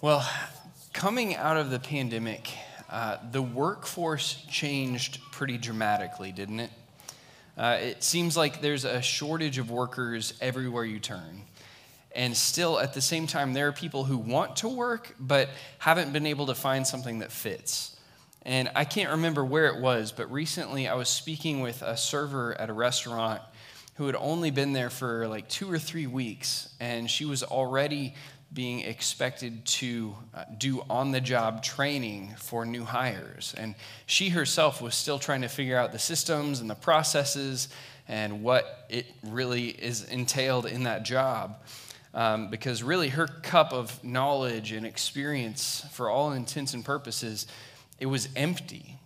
Well, coming out of the pandemic, uh, the workforce changed pretty dramatically, didn't it? Uh, it seems like there's a shortage of workers everywhere you turn. And still, at the same time, there are people who want to work but haven't been able to find something that fits. And I can't remember where it was, but recently I was speaking with a server at a restaurant who had only been there for like two or three weeks, and she was already being expected to uh, do on the job training for new hires. And she herself was still trying to figure out the systems and the processes and what it really is entailed in that job. Um, because really, her cup of knowledge and experience, for all intents and purposes, it was empty.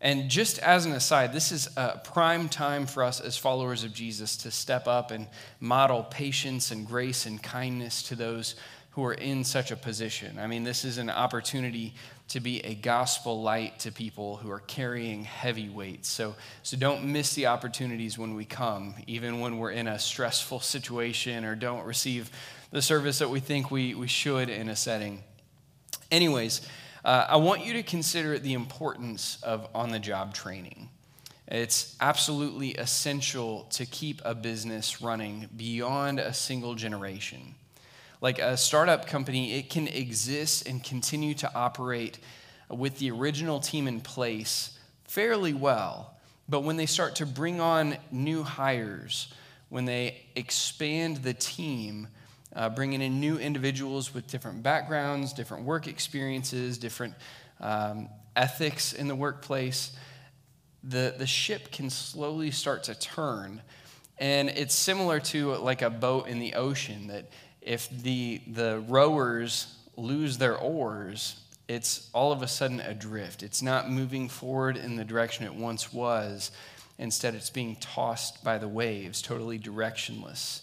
And just as an aside, this is a prime time for us as followers of Jesus to step up and model patience and grace and kindness to those who are in such a position. I mean, this is an opportunity to be a gospel light to people who are carrying heavy weights. So, so don't miss the opportunities when we come, even when we're in a stressful situation or don't receive the service that we think we, we should in a setting. Anyways, uh, I want you to consider the importance of on the job training. It's absolutely essential to keep a business running beyond a single generation. Like a startup company, it can exist and continue to operate with the original team in place fairly well. But when they start to bring on new hires, when they expand the team, uh, bringing in new individuals with different backgrounds, different work experiences, different um, ethics in the workplace, the, the ship can slowly start to turn. And it's similar to like a boat in the ocean that if the, the rowers lose their oars, it's all of a sudden adrift. It's not moving forward in the direction it once was. Instead, it's being tossed by the waves, totally directionless.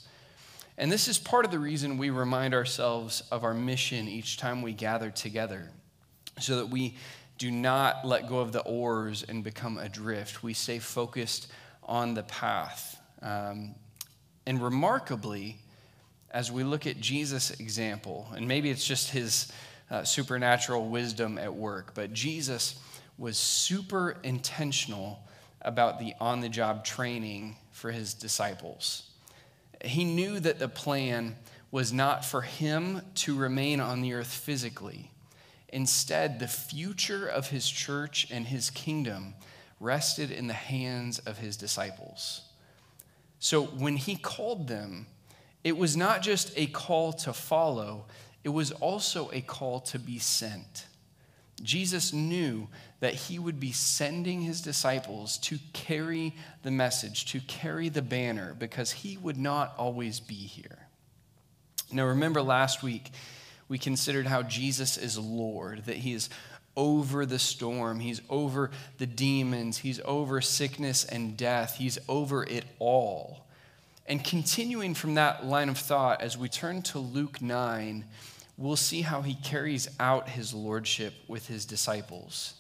And this is part of the reason we remind ourselves of our mission each time we gather together, so that we do not let go of the oars and become adrift. We stay focused on the path. Um, and remarkably, as we look at Jesus' example, and maybe it's just his uh, supernatural wisdom at work, but Jesus was super intentional about the on the job training for his disciples. He knew that the plan was not for him to remain on the earth physically. Instead, the future of his church and his kingdom rested in the hands of his disciples. So when he called them, it was not just a call to follow, it was also a call to be sent. Jesus knew that he would be sending his disciples to carry the message, to carry the banner, because he would not always be here. Now, remember last week, we considered how Jesus is Lord, that he is over the storm, he's over the demons, he's over sickness and death, he's over it all. And continuing from that line of thought, as we turn to Luke 9, we'll see how he carries out his lordship with his disciples,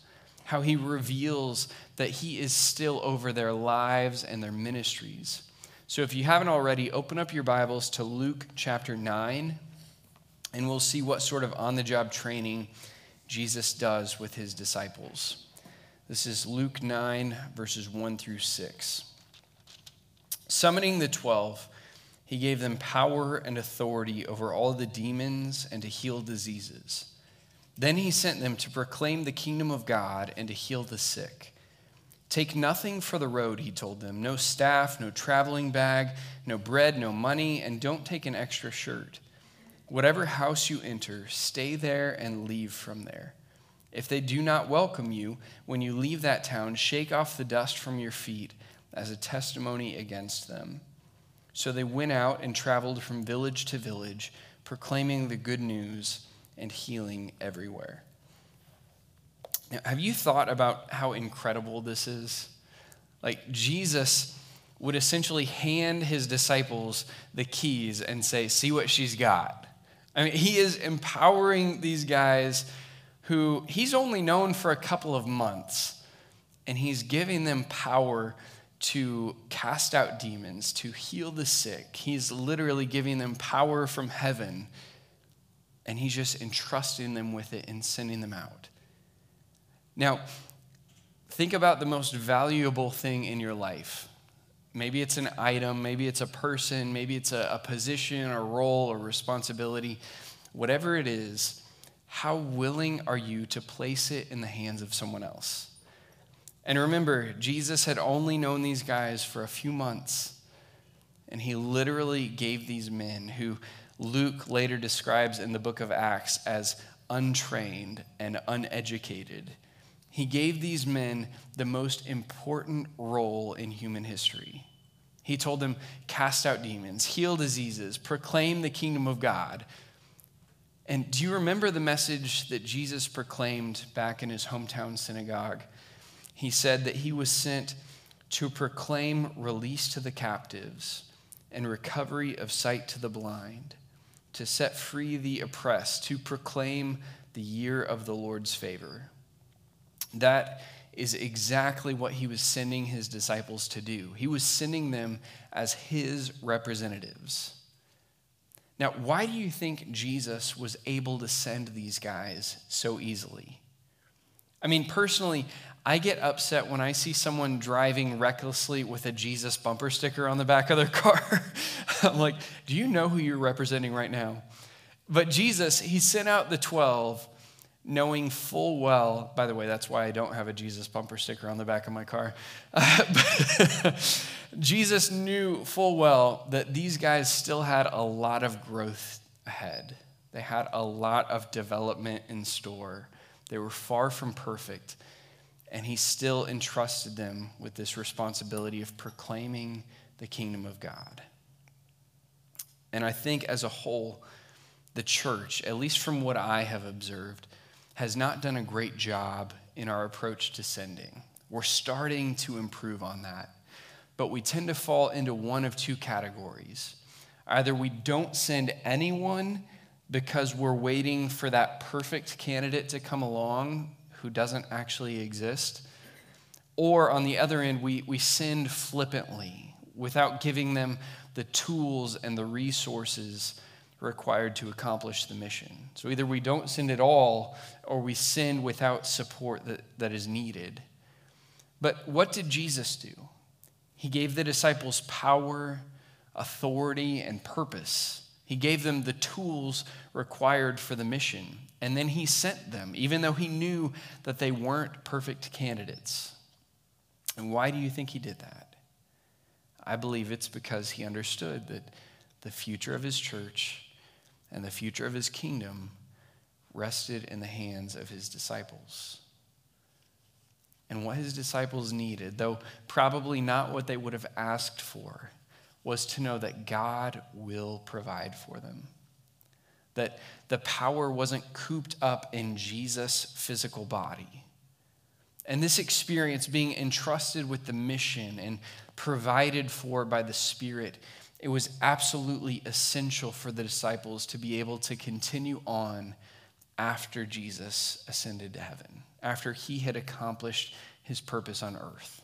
how he reveals that he is still over their lives and their ministries. So if you haven't already, open up your Bibles to Luke chapter 9, and we'll see what sort of on the job training Jesus does with his disciples. This is Luke 9, verses 1 through 6. Summoning the twelve, he gave them power and authority over all the demons and to heal diseases. Then he sent them to proclaim the kingdom of God and to heal the sick. Take nothing for the road, he told them no staff, no traveling bag, no bread, no money, and don't take an extra shirt. Whatever house you enter, stay there and leave from there. If they do not welcome you, when you leave that town, shake off the dust from your feet as a testimony against them. So they went out and traveled from village to village, proclaiming the good news and healing everywhere. Now, have you thought about how incredible this is? Like, Jesus would essentially hand his disciples the keys and say, See what she's got. I mean, he is empowering these guys who he's only known for a couple of months, and he's giving them power to cast out demons, to heal the sick. He's literally giving them power from heaven. and he's just entrusting them with it and sending them out. Now, think about the most valuable thing in your life. Maybe it's an item, maybe it's a person, maybe it's a, a position a role or responsibility. Whatever it is, how willing are you to place it in the hands of someone else? And remember, Jesus had only known these guys for a few months, and he literally gave these men, who Luke later describes in the book of Acts as untrained and uneducated, he gave these men the most important role in human history. He told them, cast out demons, heal diseases, proclaim the kingdom of God. And do you remember the message that Jesus proclaimed back in his hometown synagogue? He said that he was sent to proclaim release to the captives and recovery of sight to the blind, to set free the oppressed, to proclaim the year of the Lord's favor. That is exactly what he was sending his disciples to do. He was sending them as his representatives. Now, why do you think Jesus was able to send these guys so easily? I mean, personally, I get upset when I see someone driving recklessly with a Jesus bumper sticker on the back of their car. I'm like, do you know who you're representing right now? But Jesus, he sent out the 12 knowing full well, by the way, that's why I don't have a Jesus bumper sticker on the back of my car. Jesus knew full well that these guys still had a lot of growth ahead. They had a lot of development in store. They were far from perfect and he still entrusted them with this responsibility of proclaiming the kingdom of God. And I think as a whole, the church, at least from what I have observed, has not done a great job in our approach to sending. We're starting to improve on that. But we tend to fall into one of two categories. Either we don't send anyone because we're waiting for that perfect candidate to come along who doesn't actually exist. Or on the other end, we, we send flippantly without giving them the tools and the resources required to accomplish the mission. So either we don't send at all or we send without support that, that is needed. But what did Jesus do? He gave the disciples power, authority, and purpose. He gave them the tools required for the mission. And then he sent them, even though he knew that they weren't perfect candidates. And why do you think he did that? I believe it's because he understood that the future of his church and the future of his kingdom rested in the hands of his disciples. And what his disciples needed, though probably not what they would have asked for, was to know that God will provide for them that the power wasn't cooped up in Jesus' physical body. And this experience, being entrusted with the mission and provided for by the Spirit, it was absolutely essential for the disciples to be able to continue on after Jesus ascended to heaven, after he had accomplished his purpose on earth.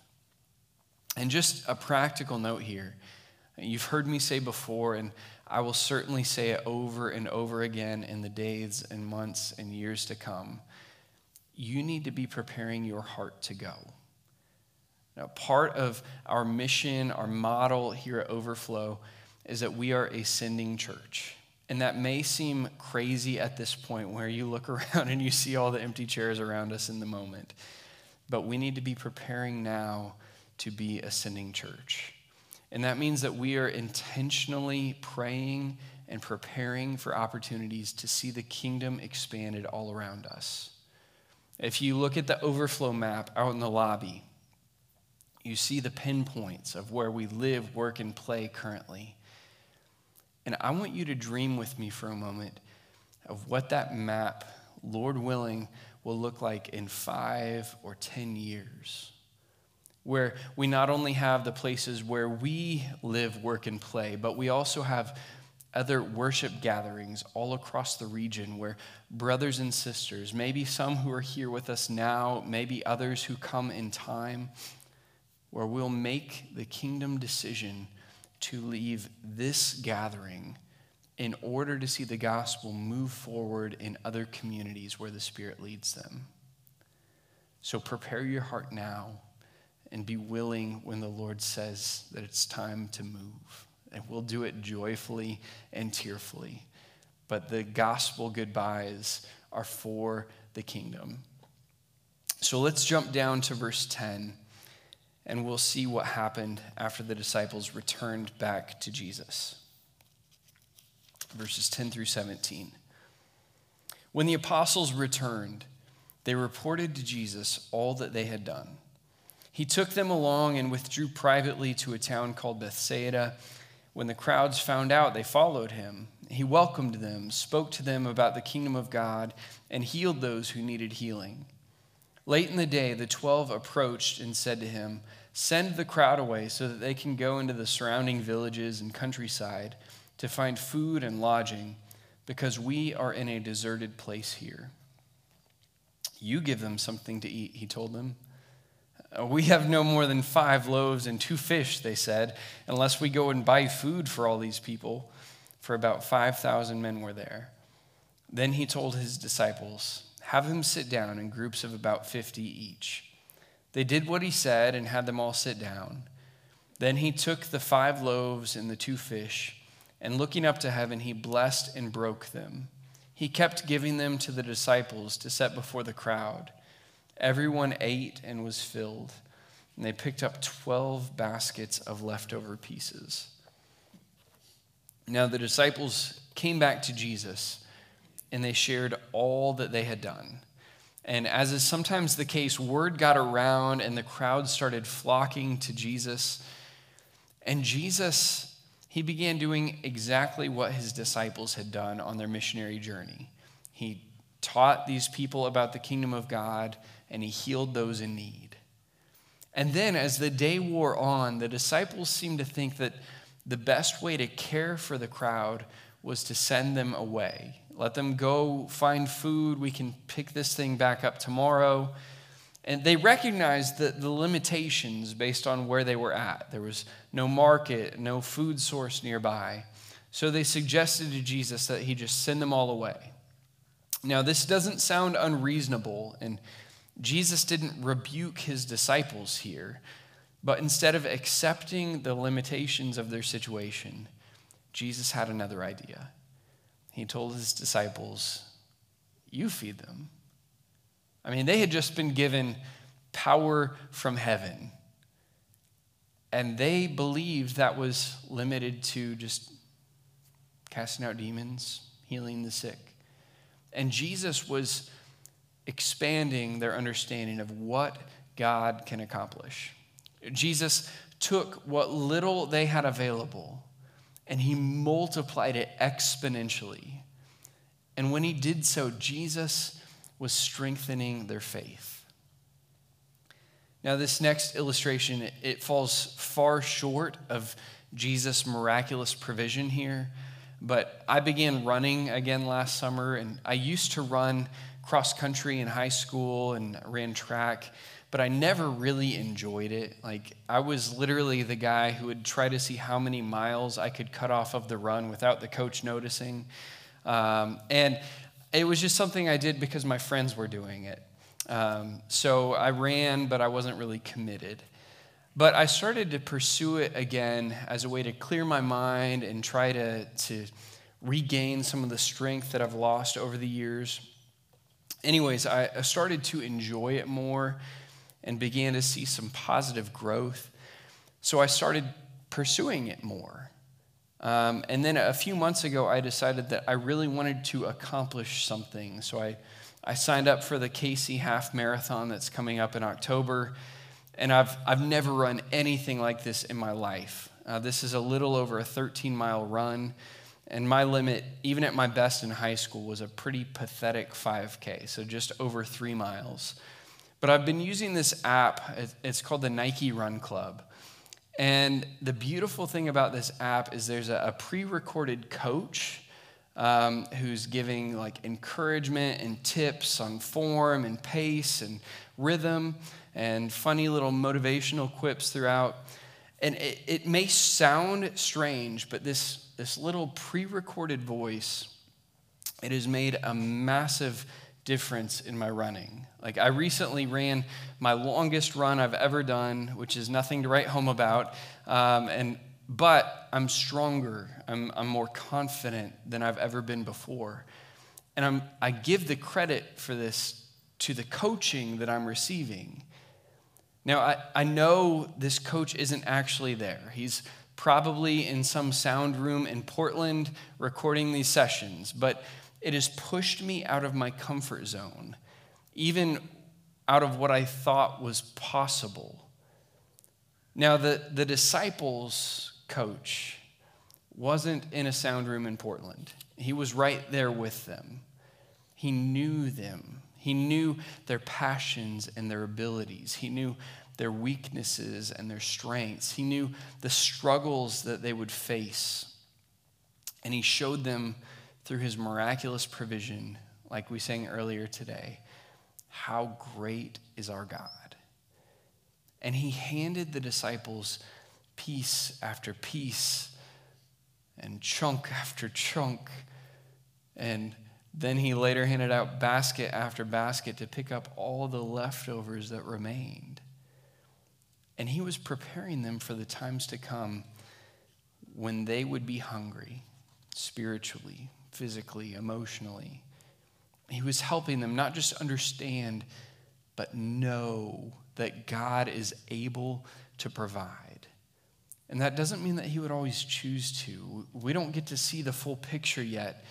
And just a practical note here you've heard me say before, and I will certainly say it over and over again in the days and months and years to come. You need to be preparing your heart to go. Now, part of our mission, our model here at Overflow, is that we are a sending church. And that may seem crazy at this point where you look around and you see all the empty chairs around us in the moment. But we need to be preparing now to be a sending church. And that means that we are intentionally praying and preparing for opportunities to see the kingdom expanded all around us. If you look at the overflow map out in the lobby, you see the pinpoints of where we live, work, and play currently. And I want you to dream with me for a moment of what that map, Lord willing, will look like in five or 10 years where we not only have the places where we live, work, and play, but we also have other worship gatherings all across the region where brothers and sisters, maybe some who are here with us now, maybe others who come in time, where we'll make the kingdom decision to leave this gathering in order to see the gospel move forward in other communities where the Spirit leads them. So prepare your heart now and be willing when the Lord says that it's time to move. And we'll do it joyfully and tearfully. But the gospel goodbyes are for the kingdom. So let's jump down to verse 10 and we'll see what happened after the disciples returned back to Jesus. Verses 10 through 17. When the apostles returned, they reported to Jesus all that they had done. He took them along and withdrew privately to a town called Bethsaida. When the crowds found out, they followed him. He welcomed them, spoke to them about the kingdom of God, and healed those who needed healing. Late in the day, the twelve approached and said to him, Send the crowd away so that they can go into the surrounding villages and countryside to find food and lodging, because we are in a deserted place here. You give them something to eat, he told them. Uh, we have no more than five loaves and two fish, they said, unless we go and buy food for all these people. For about 5,000 men were there. Then he told his disciples, Have them sit down in groups of about 50 each. They did what he said and had them all sit down. Then he took the five loaves and the two fish, and looking up to heaven, he blessed and broke them. He kept giving them to the disciples to set before the crowd. Everyone ate and was filled, and they picked up 12 baskets of leftover pieces. Now the disciples came back to Jesus, and they shared all that they had done. And as is sometimes the case, word got around, and the crowd started flocking to Jesus. And Jesus, he began doing exactly what his disciples had done on their missionary journey. He taught these people about the kingdom of God and he healed those in need. And then, as the day wore on, the disciples seemed to think that the best way to care for the crowd was to send them away. Let them go find food. We can pick this thing back up tomorrow. And they recognized the, the limitations based on where they were at. There was no market, no food source nearby. So they suggested to Jesus that he just send them all away. Now, this doesn't sound unreasonable, and Jesus didn't rebuke his disciples here, but instead of accepting the limitations of their situation, Jesus had another idea. He told his disciples, You feed them. I mean, they had just been given power from heaven, and they believed that was limited to just casting out demons, healing the sick. And Jesus was expanding their understanding of what God can accomplish. Jesus took what little they had available and he multiplied it exponentially. And when he did so, Jesus was strengthening their faith. Now, this next illustration, it falls far short of Jesus' miraculous provision here. But I began running again last summer, and I used to run cross country in high school and ran track, but I never really enjoyed it. Like, I was literally the guy who would try to see how many miles I could cut off of the run without the coach noticing. Um, and it was just something I did because my friends were doing it. Um, so I ran, but I wasn't really committed. But I started to pursue it again as a way to clear my mind and try to, to regain some of the strength that I've lost over the years anyways, I started to enjoy it more and began to see some positive growth. So I started pursuing it more. Um, and then a few months ago, I decided that I really wanted to accomplish something. So I, I signed up for the KC Half Marathon that's coming up in October. And I've, I've never run anything like this in my life. Uh, this is a little over a 13 mile run. And my limit, even at my best in high school, was a pretty pathetic 5K, so just over three miles. But I've been using this app, it's called the Nike Run Club. And the beautiful thing about this app is there's a, pre recorded coach um, who's giving like encouragement and tips on form and pace and rhythm and funny little motivational quips throughout. And it, it may sound strange, but this, this little pre recorded voice, it has made a massive difference in my running. Like, I recently ran my longest run I've ever done, which is nothing to write home about. Um, and, but I'm stronger, I'm, I'm more confident than I've ever been before. And I'm, I give the credit for this to the coaching that I'm receiving. Now, I, I know this coach isn't actually there. He's probably in some sound room in Portland recording these sessions, but it has pushed me out of my comfort zone, even out of what I thought was possible. Now, the, the disciples' coach wasn't in a sound room in Portland, he was right there with them. He knew them, he knew their passions and their abilities, he knew their weaknesses and their strengths, he knew the struggles that they would face. And he showed them through his miraculous provision, like we sang earlier today, how great is our God. And he handed the disciples piece after piece and chunk after chunk. And then he later handed out basket after basket to pick up all the leftovers that remained. And he was preparing them for the times to come when they would be hungry spiritually, physically, emotionally. He was helping them not just understand, but know that God is able to provide. And that doesn't mean that he would always choose to. We don't get to see the full picture yet.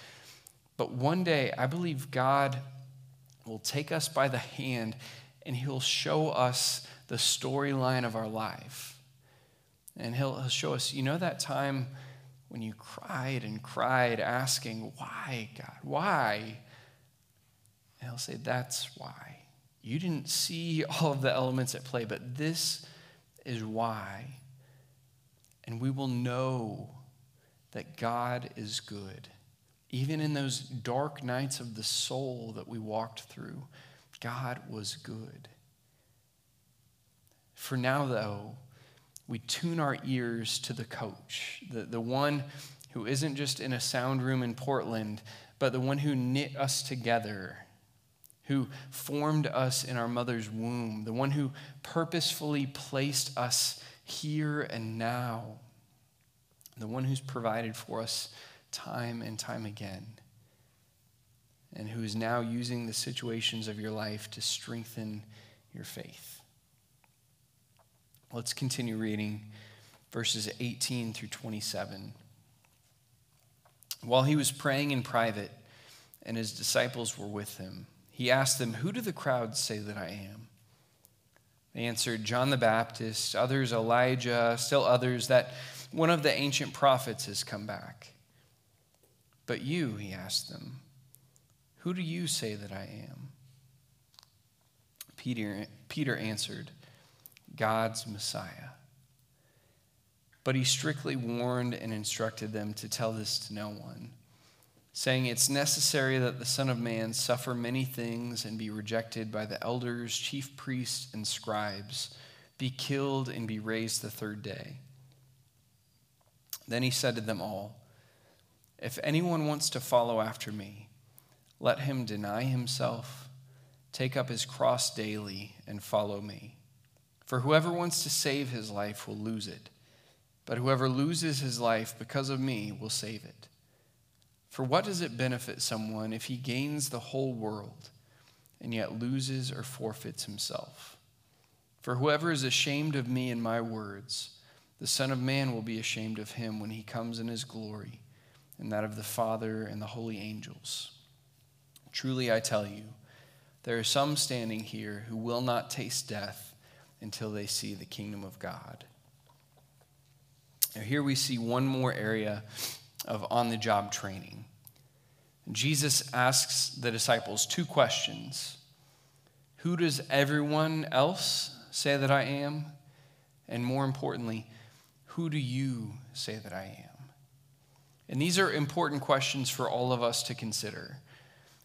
But one day, I believe God will take us by the hand and he'll show us the storyline of our life. And he'll, he'll show us, you know, that time when you cried and cried, asking, Why, God? Why? And he'll say, That's why. You didn't see all of the elements at play, but this is why. And we will know that God is good. Even in those dark nights of the soul that we walked through, God was good. For now, though, we tune our ears to the coach, the, the one who isn't just in a sound room in Portland, but the one who knit us together, who formed us in our mother's womb, the one who purposefully placed us here and now, the one who's provided for us time and time again, and who is now using the situations of your life to strengthen your faith. Let's continue reading verses 18 through 27. While he was praying in private and his disciples were with him, he asked them, Who do the crowds say that I am? They answered, John the Baptist, others Elijah, still others that one of the ancient prophets has come back. But you, he asked them, Who do you say that I am? Peter, Peter answered, God's Messiah. But he strictly warned and instructed them to tell this to no one, saying, It's necessary that the Son of Man suffer many things and be rejected by the elders, chief priests, and scribes, be killed, and be raised the third day. Then he said to them all, If anyone wants to follow after me, let him deny himself, take up his cross daily, and follow me. For whoever wants to save his life will lose it, but whoever loses his life because of me will save it. For what does it benefit someone if he gains the whole world and yet loses or forfeits himself? For whoever is ashamed of me and my words, the Son of Man will be ashamed of him when he comes in his glory and that of the Father and the holy angels. Truly I tell you, there are some standing here who will not taste death until they see the kingdom of God. Now, here we see one more area of on the job training. Jesus asks the disciples two questions Who does everyone else say that I am? And more importantly, who do you say that I am? And these are important questions for all of us to consider.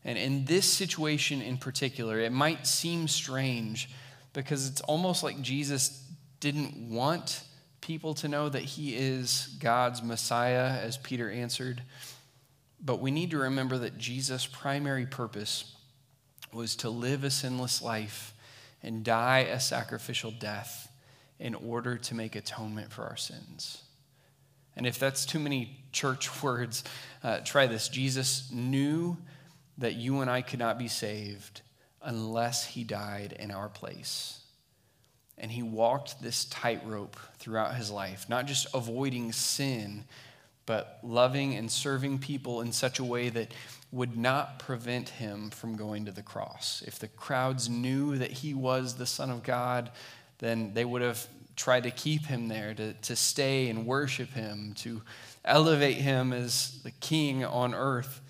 And in this situation in particular, it might seem strange because it's almost like Jesus didn't want people to know that he is God's Messiah, as Peter answered. But we need to remember that Jesus' primary purpose was to live a sinless life and die a sacrificial death in order to make atonement for our sins. And if that's too many church words, uh, try this. Jesus knew that you and I could not be saved unless he died in our place. And he walked this tightrope throughout his life, not just avoiding sin, but loving and serving people in such a way that would not prevent him from going to the cross. If the crowds knew that he was the Son of God, then they would have tried to keep him there, to, to stay and worship him, to elevate him as the king on earth.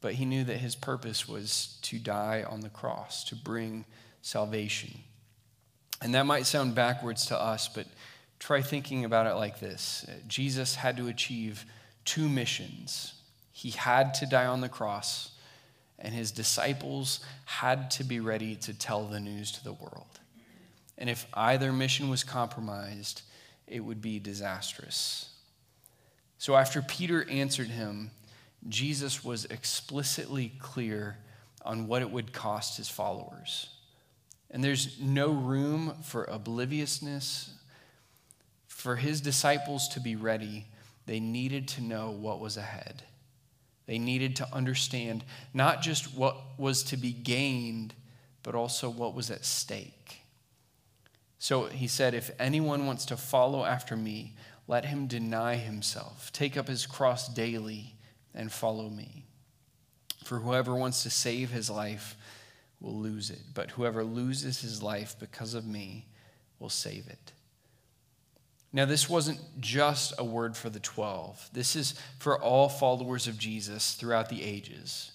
But he knew that his purpose was to die on the cross, to bring salvation. And that might sound backwards to us, but try thinking about it like this Jesus had to achieve two missions. He had to die on the cross, and his disciples had to be ready to tell the news to the world. And if either mission was compromised, it would be disastrous. So after Peter answered him, Jesus was explicitly clear on what it would cost his followers. And there's no room for obliviousness. For his disciples to be ready, they needed to know what was ahead. They needed to understand not just what was to be gained, but also what was at stake. So he said, If anyone wants to follow after me, let him deny himself, take up his cross daily, and follow me. For whoever wants to save his life will lose it, but whoever loses his life because of me will save it. Now, this wasn't just a word for the 12. This is for all followers of Jesus throughout the ages.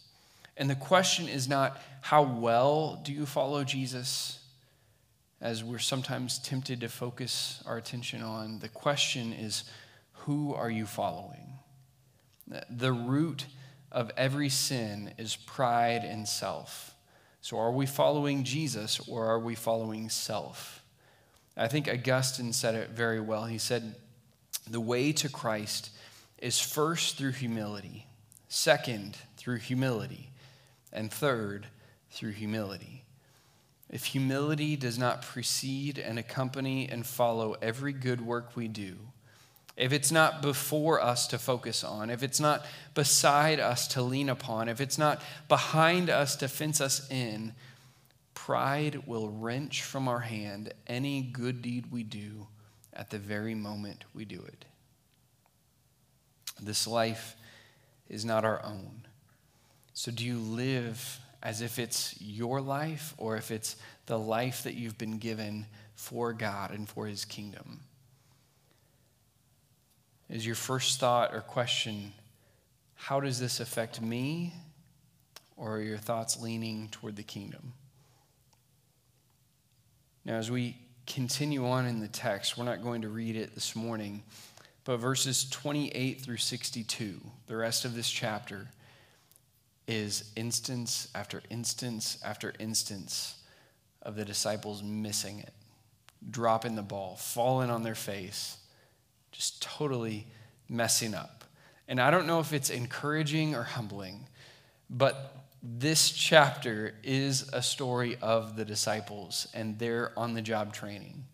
And the question is not, how well do you follow Jesus? As we're sometimes tempted to focus our attention on. The question is, who are you following? The root of every sin is pride and self. So, are we following Jesus or are we following self? I think Augustine said it very well. He said, The way to Christ is first through humility, second, through humility, and third, through humility. If humility does not precede and accompany and follow every good work we do, if it's not before us to focus on, if it's not beside us to lean upon, if it's not behind us to fence us in, Pride will wrench from our hand any good deed we do at the very moment we do it. This life is not our own. So, do you live as if it's your life or if it's the life that you've been given for God and for His kingdom? Is your first thought or question, how does this affect me? Or are your thoughts leaning toward the kingdom? Now, as we continue on in the text, we're not going to read it this morning, but verses 28 through 62, the rest of this chapter, is instance after instance after instance of the disciples missing it, dropping the ball, falling on their face, just totally messing up. And I don't know if it's encouraging or humbling, but this chapter is a story of the disciples and their on the job training.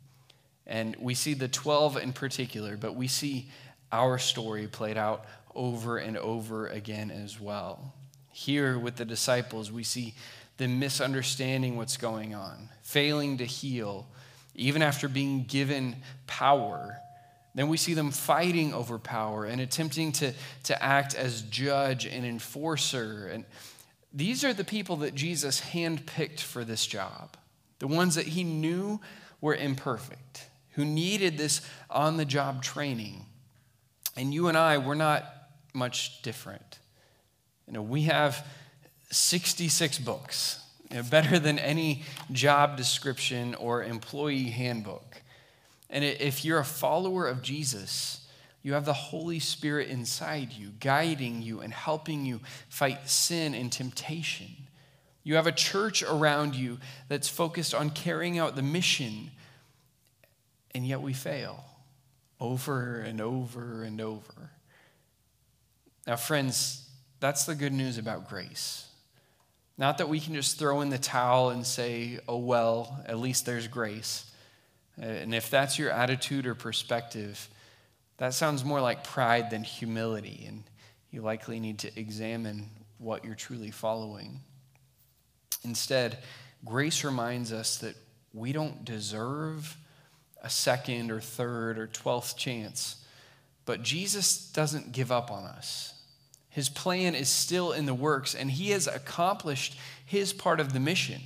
And we see the 12 in particular, but we see our story played out over and over again as well. Here with the disciples, we see them misunderstanding what's going on, failing to heal, even after being given power. Then we see them fighting over power and attempting to, to act as judge and enforcer. And these are the people that Jesus handpicked for this job, the ones that he knew were imperfect, who needed this on the job training. And you and I, we're not much different. You know, we have 66 books, you know, better than any job description or employee handbook. And if you're a follower of Jesus, you have the Holy Spirit inside you, guiding you and helping you fight sin and temptation. You have a church around you that's focused on carrying out the mission. and yet we fail over and over and over. Now, friends, that's the good news about grace. Not that we can just throw in the towel and say, oh, well, at least there's grace. Uh, and if that's your attitude or perspective, that sounds more like pride than humility, and you likely need to examine what you're truly following. Instead, grace reminds us that we don't deserve a second or third or twelfth chance, but Jesus doesn't give up on us. His plan is still in the works, and He has accomplished His part of the mission.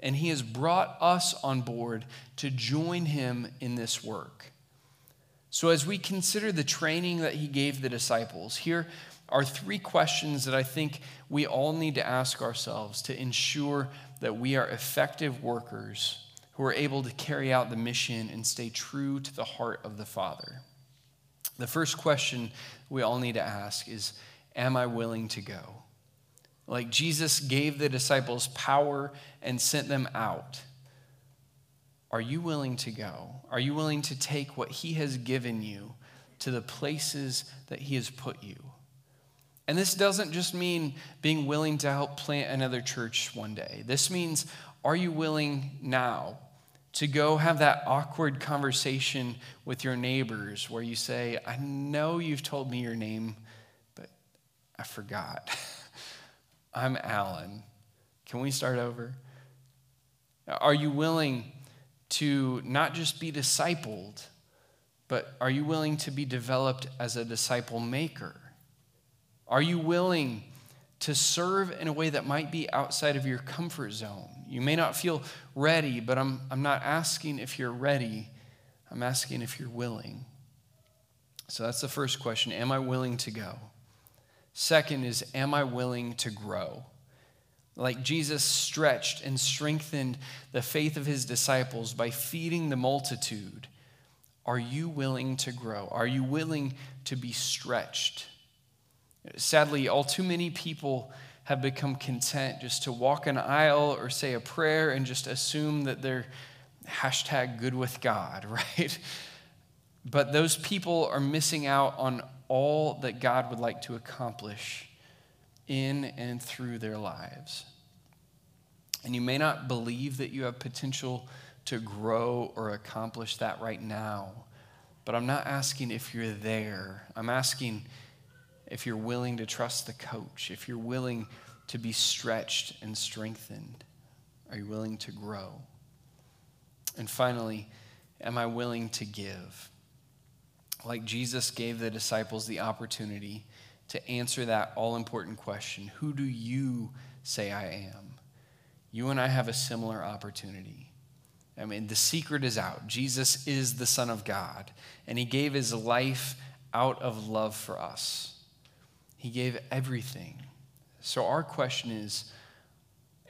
And He has brought us on board to join Him in this work. So, as we consider the training that He gave the disciples, here are three questions that I think we all need to ask ourselves to ensure that we are effective workers who are able to carry out the mission and stay true to the heart of the Father. The first question we all need to ask is Am I willing to go? Like Jesus gave the disciples power and sent them out. Are you willing to go? Are you willing to take what He has given you to the places that He has put you? And this doesn't just mean being willing to help plant another church one day. This means, are you willing now to go have that awkward conversation with your neighbors where you say, I know you've told me your name, I forgot. I'm Alan. Can we start over? Are you willing to not just be discipled, but are you willing to be developed as a disciple maker? Are you willing to serve in a way that might be outside of your comfort zone? You may not feel ready, but I'm, I'm not asking if you're ready. I'm asking if you're willing. So that's the first question Am I willing to go? Second is, am I willing to grow? Like Jesus stretched and strengthened the faith of his disciples by feeding the multitude. Are you willing to grow? Are you willing to be stretched? Sadly, all too many people have become content just to walk an aisle or say a prayer and just assume that they're hashtag good with God, right? But those people are missing out on all that God would like to accomplish in and through their lives. And you may not believe that you have potential to grow or accomplish that right now, but I'm not asking if you're there. I'm asking if you're willing to trust the coach, if you're willing to be stretched and strengthened. Are you willing to grow? And finally, am I willing to give? Like Jesus gave the disciples the opportunity to answer that all important question Who do you say I am? You and I have a similar opportunity. I mean, the secret is out. Jesus is the Son of God, and He gave His life out of love for us. He gave everything. So, our question is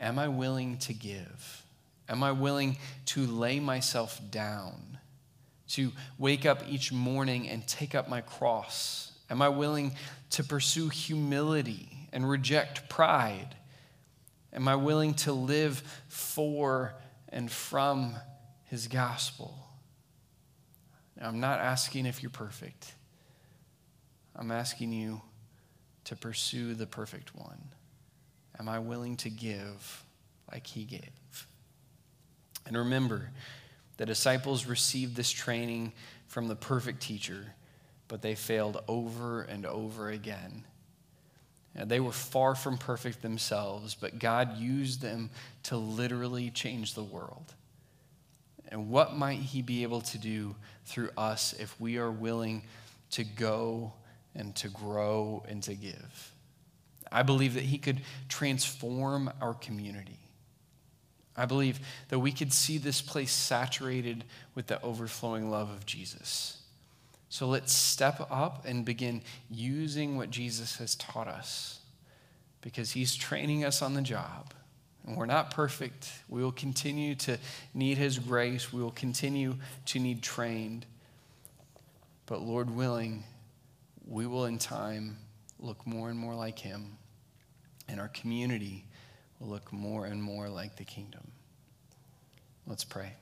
Am I willing to give? Am I willing to lay myself down? To wake up each morning and take up my cross? Am I willing to pursue humility and reject pride? Am I willing to live for and from his gospel? Now, I'm not asking if you're perfect. I'm asking you to pursue the perfect one. Am I willing to give like he gave? And remember, the disciples received this training from the perfect teacher, but they failed over and over again. They were far from perfect themselves, but God used them to literally change the world. And what might He be able to do through us if we are willing to go and to grow and to give? I believe that He could transform our community. I believe that we could see this place saturated with the overflowing love of Jesus. So let's step up and begin using what Jesus has taught us because he's training us on the job. And we're not perfect. We will continue to need his grace, we will continue to need trained. But Lord willing, we will in time look more and more like him, and our community will look more and more like the kingdom. Let's pray.